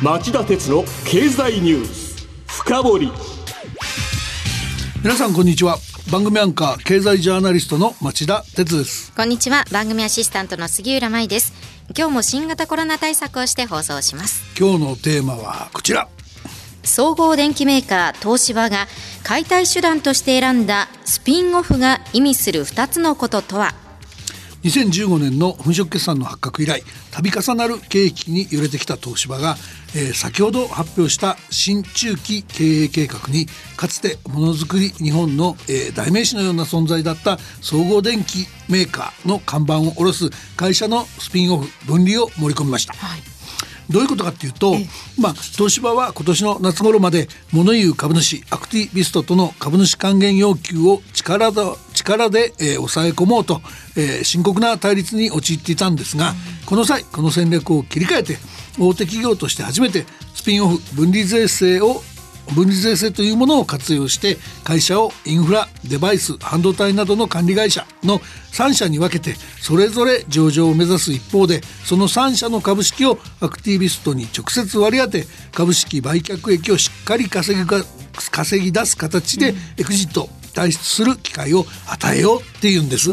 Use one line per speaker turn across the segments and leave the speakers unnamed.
町田鉄の経済ニュース。深掘り。
皆さんこんにちは。番組アンカー経済ジャーナリストの町田鉄です。
こんにちは。番組アシスタントの杉浦舞です。今日も新型コロナ対策をして放送します。
今日のテーマはこちら。
総合電機メーカー東芝が解体手段として選んだスピンオフが意味する2つのこととは？
2015年の粉飾決算の発覚以来度重なる経営危機に揺れてきた東芝が、えー、先ほど発表した新中期経営計画にかつてものづくり日本の、えー、代名詞のような存在だった総合電機メーカーの看板を下ろす会社のスピンオフ分離を盛り込みました。はいどういうことかっていうと、まあ、東芝は今年の夏頃まで物言う株主アクティビストとの株主還元要求を力だ力で、えー、抑え込もうと、えー、深刻な対立に陥っていたんですが、この際この戦略を切り替えて大手企業として初めてスピンオフ分離税制を分離税制というものを活用して会社をインフラデバイス半導体などの管理会社の3社に分けてそれぞれ上場を目指す一方でその3社の株式をアクティビストに直接割り当て株式売却益をしっかり稼ぎ稼ぎ出す形でエクジット退出する機会を与えようっていうんです。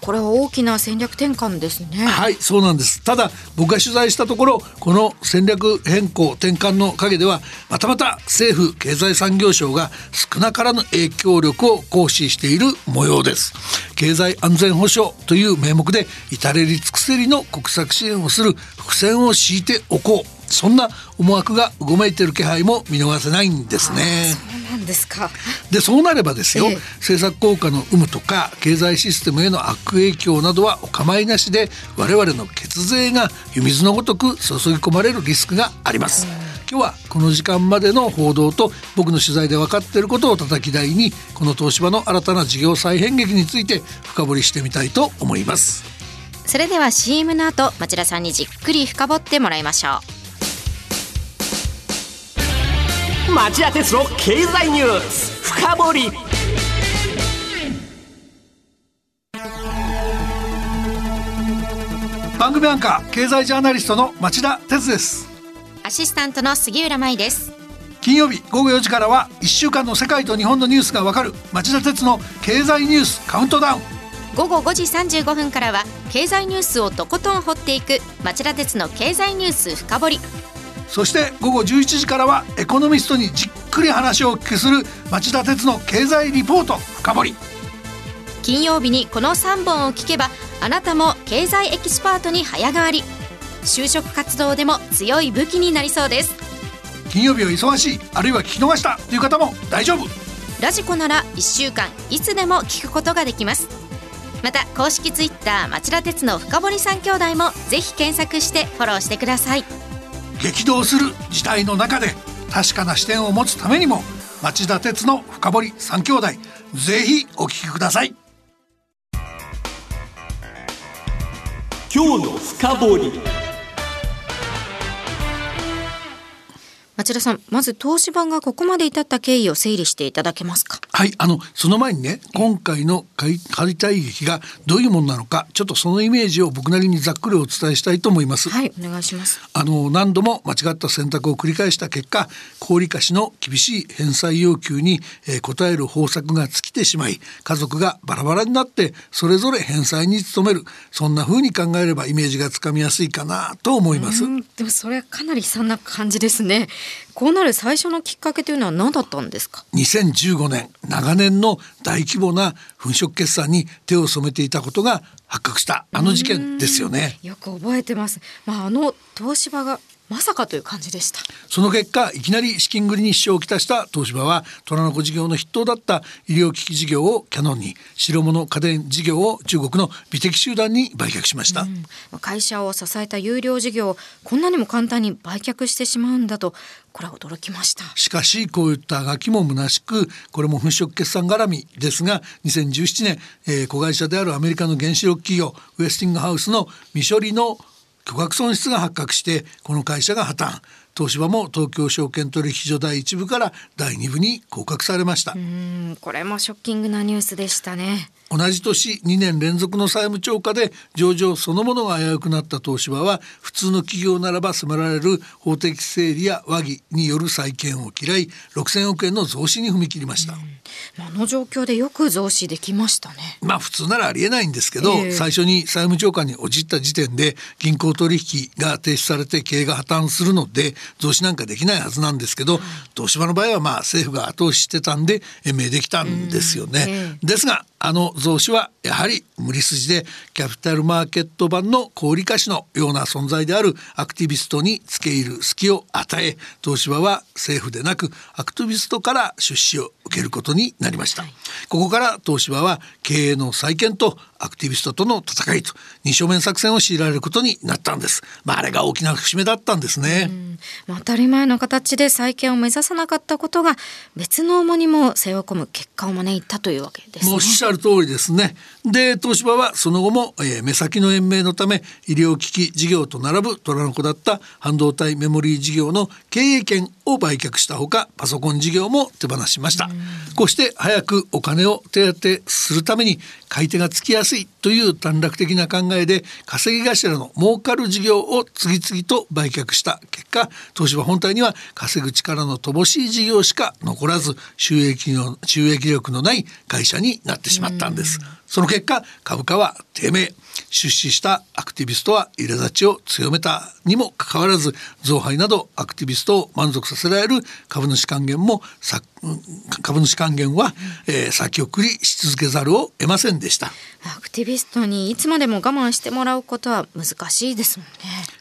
これは大きな戦略転換ですね。
はいそうなんです。ただ僕が取材したところこの戦略変更転換の陰ではまたまた政府経済産業省が少なからぬ影響力を行使している模様です。経済安全保障という名目で至れり尽くせりの国策支援をする伏線を敷いておこうそんな思惑がうごめいてる気配も見逃せないんですね。
そうなんですか。
でそうなればですよ、ええ、政策効果の有無とか経済システムへの悪影響などはお構いなしで我々の血税が湯水のごとく注ぎ込まれるリスクがあります。今日はこの時間までの報道と僕の取材で分かっていることを叩き台にこの東芝の新たな事業再編劇について深掘りしてみたいと思います
それでは CM の後町田さんにじっくり深掘ってもらいましょう
町田鉄の経済ニュース。深掘り。
番組アンカー経済ジャーナリストの町田鉄です。
アシスタントの杉浦舞です。
金曜日午後4時からは1週間の世界と日本のニュースがわかる町田鉄の経済ニュースカウントダウン。
午後5時35分からは経済ニュースをとことん掘っていく町田鉄の経済ニュース深掘り
そして午後11時からはエコノミストにじっくり話をお聞きする町田徹の経済リポート深掘り。
金曜日にこの3本を聞けばあなたも経済エキスパートに早変わり。就職活動でも強い武器になりそうです。
金曜日は忙しいあるいは聞き逃したという方も大丈夫。
ラジコなら1週間いつでも聞くことができます。また公式ツイッター町田徹の深掘り三兄弟もぜひ検索してフォローしてください
激動する事態の中で確かな視点を持つためにも町田鉄の深堀三兄弟ぜひお聞きください。
今日の深掘
町田さんまず東芝がここまで至った経緯を整理していただけますか？
はいあのその前にね今回の解体劇がどういうものなのかちょっとそのイメージを僕なりにざっくりお伝えしたいと思います。
はいお願いします。
あの何度も間違った選択を繰り返した結果小売貸しの厳しい返済要求に、えー、応える方策が尽きてしまい家族がバラバラになってそれぞれ返済に努める。そんな風に考えればイメージがつかみやすいかなと思います。
でもそれはかなり悲惨な感じですねこうなる最初のきっかけというのは何だったんですか
？2015年長年の大規模な粉飾決算に手を染めていたことが発覚した。あの事件ですよね。
よく覚えてます。まああの東芝がまさかという感じでした。
その結果いきなり資金繰りに支障をきたした東芝は虎の子事業の筆頭だった医療機器事業をキャノンに白物家電事業を中国の美的集団に売却しました、う
ん、会社を支えた有料事業をこんなにも簡単に売却してしまうんだとこれは驚きました。
しかしこういったあがきも虚しくこれも粉飾決算絡みですが2017年、えー、子会社であるアメリカの原子力企業ウェスティングハウスの未処理の巨額損失が発覚してこの会社が破綻。東芝も東京証券取引所第1部から第2部に降格されました。
うんこれもショッキングなニュースでしたね。
同じ年2年連続の債務超過で上場そのものが危うくなった東芝は普通の企業ならば迫られる法的整理や和議による債権を嫌い6000億円の増資に踏み切りました、
あの状況でよく増資できましたね。
まあ普通ならありえないんですけど、えー、最初に債務超過に陥った時点で銀行取引が停止されて経営が破綻するので増資なんかできないはずなんですけど、はい、東芝の場合はまあ政府が後押ししてたんで延命できたんですよね、えー、ですがあの増資はやはり無理筋でキャピタルマーケット版の小売価値のような存在であるアクティビストに付け入る隙を与え東芝は政府でなくアクティビストから出資を受けることになりました、はい、ここから東芝は経営の再建とアクティビストとの戦いと二正面作戦を強いられることになったんです。まあ、あれが大きな節目だったんですね。
当たり前の形で再建を目指さなかったことが別の重荷も背負い込む結果を招いたというわけですね。
おっしゃる通りですね。で、東芝はその後も、えー、目先の延命のため医療機器事業と並ぶ虎の子だった半導体メモリー事業の経営権を売却したほかパソコン事業も手放しました。こうして早くお金を手当てするために買い手がつきやすいという短絡的な考えで稼ぎ頭の儲かる事業を次々と売却した結果東芝本体には稼ぐ力の乏しい事業しか残らず収益の収益力のない会社になってしまったんです。その結果株価は低迷出資したアクティビストは苛立ちを強めたにもかかわらず増配などアクティビストを満足させられる株主還元も株主還元は、えー、先送りし続けざるを得ませんでした。
アクティビストにいつまでも我慢してもらうことは難しいですもんね。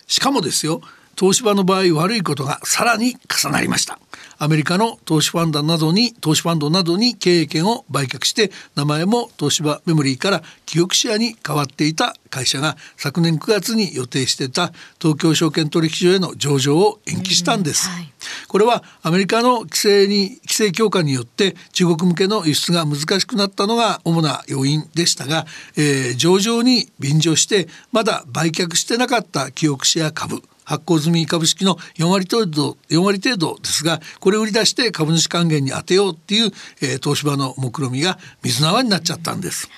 しかもですよ東芝の場合悪いことがさらに重なりましたアメリカの投資ファンドなどに投資ファンドなどに経営権を売却して名前も東芝メモリーから記憶シェアに変わっていた会社が昨年9月に予定していた東京証券取引所への上場を延期したんです、はい、これはアメリカの規制に規制強化によって中国向けの輸出が難しくなったのが主な要因でしたが、えー、上場に便乗してまだ売却してなかった記憶シェア株発行済み株式の4割程度4割程度ですがこれを売り出して株主還元に充てようっていう、えー、東芝の目論見みが水縄になっちゃったんです。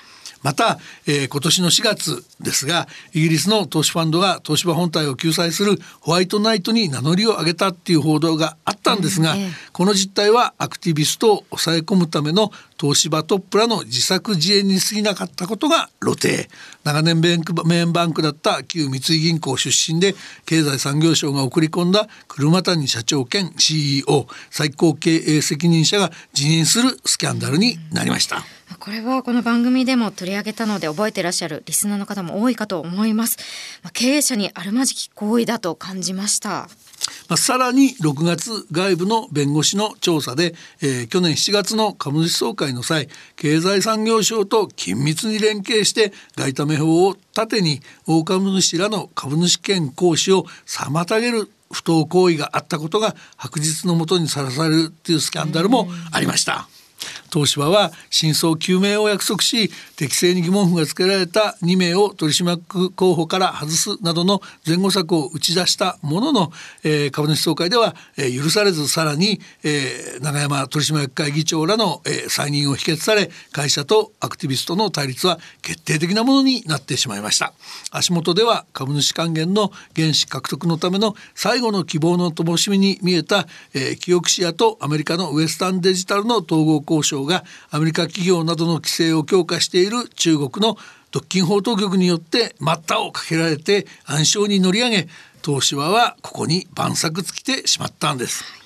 また、えー、今年の4月ですがイギリスの投資ファンドが東芝本体を救済するホワイトナイトに名乗りを上げたっていう報道があったんですが、うんえこの実態はアクティビストを抑え込むための東芝トップらの自作自演に過ぎなかったことが露呈長年メインバンクだった旧三井銀行出身で経済産業省が送り込んだ車谷社長兼 CEO 最高経営責任者が辞任するスキャンダルになりました。
これはこの番組でも取り上げたので覚えてらっしゃるリスナーの方も多いかと思います。ま経営者にあるまじき行為だと感じました。
まあ、さらに6月外部の弁護士の調査で、えー、去年7月の株主総会の際経済産業省と緊密に連携して外為法を盾に大株主らの株主権行使を妨げる不当行為があったことが白日のもとにさらされるっていうスキャンダルもありました。東芝は真相究明を約束し適正に疑問符がつけられた2名を取締役候補から外すなどの前後策を打ち出したものの、えー、株主総会では、えー、許されずさらに、えー、永山取締役会議長らの、えー、再任を否決され会社とアクティビストの対立は決定的なものになってしまいました。足元では株主還元の原資獲得のための最後の希望の灯火に見えた、えー、記憶シアとアメリカのウエスタンデジタルの統合交渉がアメリカ企業などの規制を強化している中国の独禁報道局によって待ったをかけられて暗礁に乗り上げ東芝はここに万策尽きてしまったんです。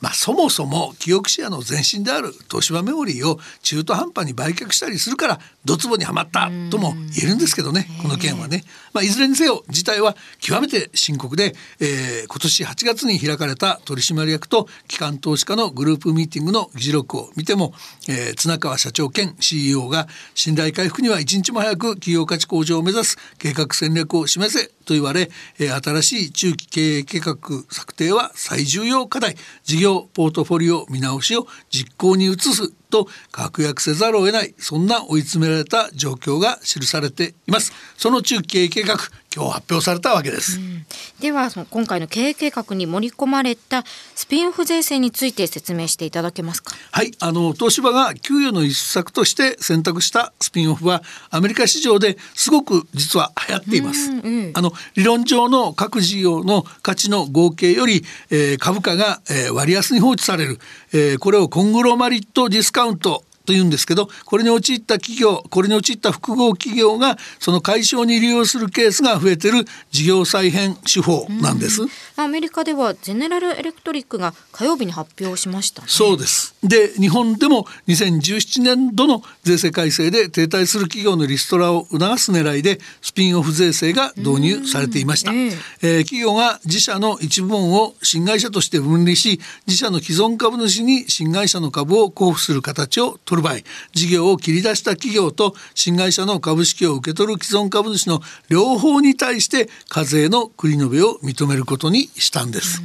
まあ、そもそも記憶シェアの前身である東芝メモリーを中途半端に売却したりするからドツボにはまったとも言えるんですけどねこの件はね、まあ、いずれにせよ事態は極めて深刻で、えー、今年8月に開かれた取締役と機関投資家のグループミーティングの議事録を見ても、えー、綱川社長兼 CEO が信頼回復には一日も早く企業価値向上を目指す計画戦略を示せと言われ、え、新しい中期経営計画策定は最重要課題。事業ポートフォリオ見直しを実行に移すと確約せざるを得ないそんな追い詰められた状況が記されています。その中期経営計画今日発表されたわけです、うん、
ではその今回の経営計画に盛り込まれたスピンオフ税制について説明していただけますか？
はい。あの東芝が給与の一策として選択したスピンオフはアメリカ市場ですごく実は流行っています、うんうん、あの理論上の各事業の価値の合計より、えー、株価が、えー、割安に放置される、えー、これをコングロマリットディスカウント。というんですけどこれに陥った企業これに陥った複合企業がその解消に利用するケースが増えてる事業再編手法なんです。
アメリカではゼネラルエレクトリックが火曜日に発表しました、ね、
そうです。で日本でも2017年度の税制改正で停滞する企業のリストラを促す狙いでスピンオフ税制が導入されていました、えー、えー、企業が自社の一部分を新会社として分離し自社の既存株主に新会社の株を交付する形を取る場合事業を切り出した企業と新会社の株式を受け取る既存株主の両方に対して課税の繰り延べを認めることにしたんです。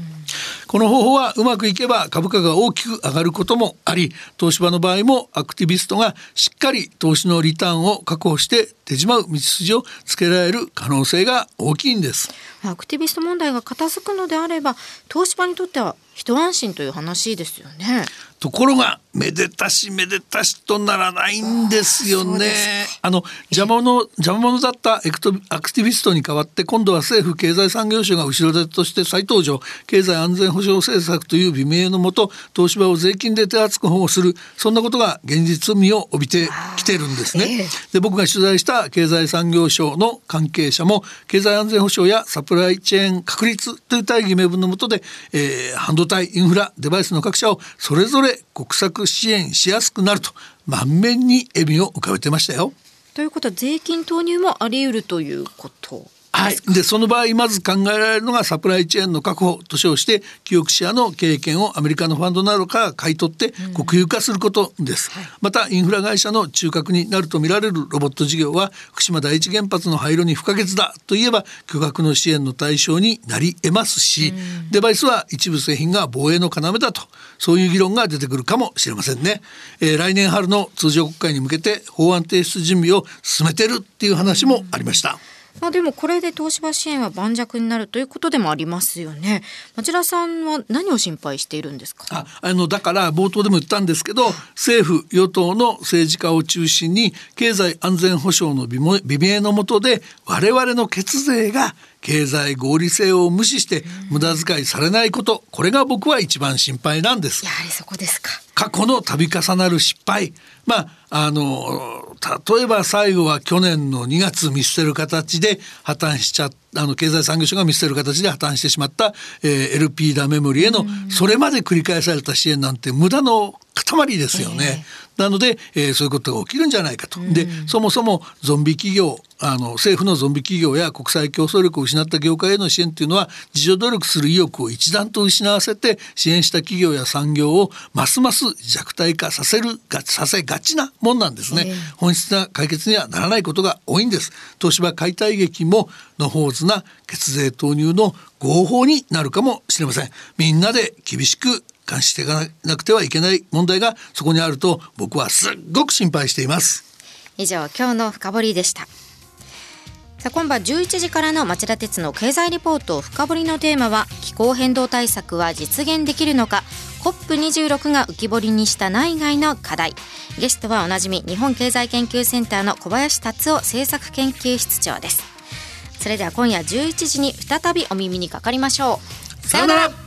この方法はうまくいけば株価が大きく上がることもあり東芝の場合もアクティビストがしっかり投資のリターンを確保して手締まう道筋をつけられる可能性が大きいんです。
アクティビスト問題が片付くのであれば東芝にとっては一安心という話ですよね。
ところがめでたしめでたしとならないんですよね。あの邪魔者邪魔者だったエクトアクティビストに代わって今度は政府経済産業省が後ろ盾として再登場。経済安全保障政策という美名のもと東芝を税金で手厚く保護するそんなことが現実味を帯びてきてるんですね。で僕が取材した経済産業省の関係者も経済安全保障やサプライチェーン確立という大義名分のもとで、えー、半導体インフラデバイスの各社をそれぞれ国策支援しやすくなると満面に笑みを浮かべてましたよ。
ということは税金投入もあり得るということ
はい、でその場合まず考えられるのがサプライチェーンの確保と称して記憶者の経験をアメリカのファンドなどから買い取って国有化することです、うんはい、またインフラ会社の中核になるとみられるロボット事業は福島第一原発の廃炉に不可欠だといえば巨額の支援の対象になり得ますし、うん、デバイスは一部製品が防衛の要だとそういう議論が出てくるかもしれませんね、えー、来年春の通常国会に向けて法案提出準備を進めてるっていう話もありました。うん
まあでもこれで東芝支援は盤石になるということでもありますよね。町田さんは何を心配しているんですか？
あ、あのだから冒頭でも言ったんですけど、政府与党の政治家を中心に経済安全保障の美名のもとで我々の血税が経済合理性を無視して無駄遣いされないこと、これが僕は一番心配なんです。
やはりそこですか。
過去の度重なる失敗、まああの例えば最後は去年の2月見捨てる形で破綻しちゃあの経済産業省が見捨てる形で破綻してしまった、えー、LP ダメモリへのそれまで繰り返された支援なんて無駄の塊ですよね。えー、なので、えー、そういうことが起きるんじゃないかと。でそもそもゾンビ企業あの政府のゾンビ企業や国際競争力を失った業界への支援というのは自助努力する意欲を一段と失わせて支援した企業や産業をますます弱体化させるがさせがちなもんなんですね、えー、本質な解決にはならないことが多いんです。東芝解体劇ものほうずな血税投入の合法になるかもしれません。みんなで厳しく監視していかなくてはいけない問題がそこにあると僕はすっごく心配しています。
以上今日の深掘でした。さあ今晩11時からの町田鉄の経済リポート深掘りのテーマは気候変動対策は実現できるのか COP26 が浮き彫りにした内外の課題。ゲストはおなじみ日本経済研究センターの小林達夫政策研究室長です。それでは今夜11時に再びお耳にかかりましょう。
さようなら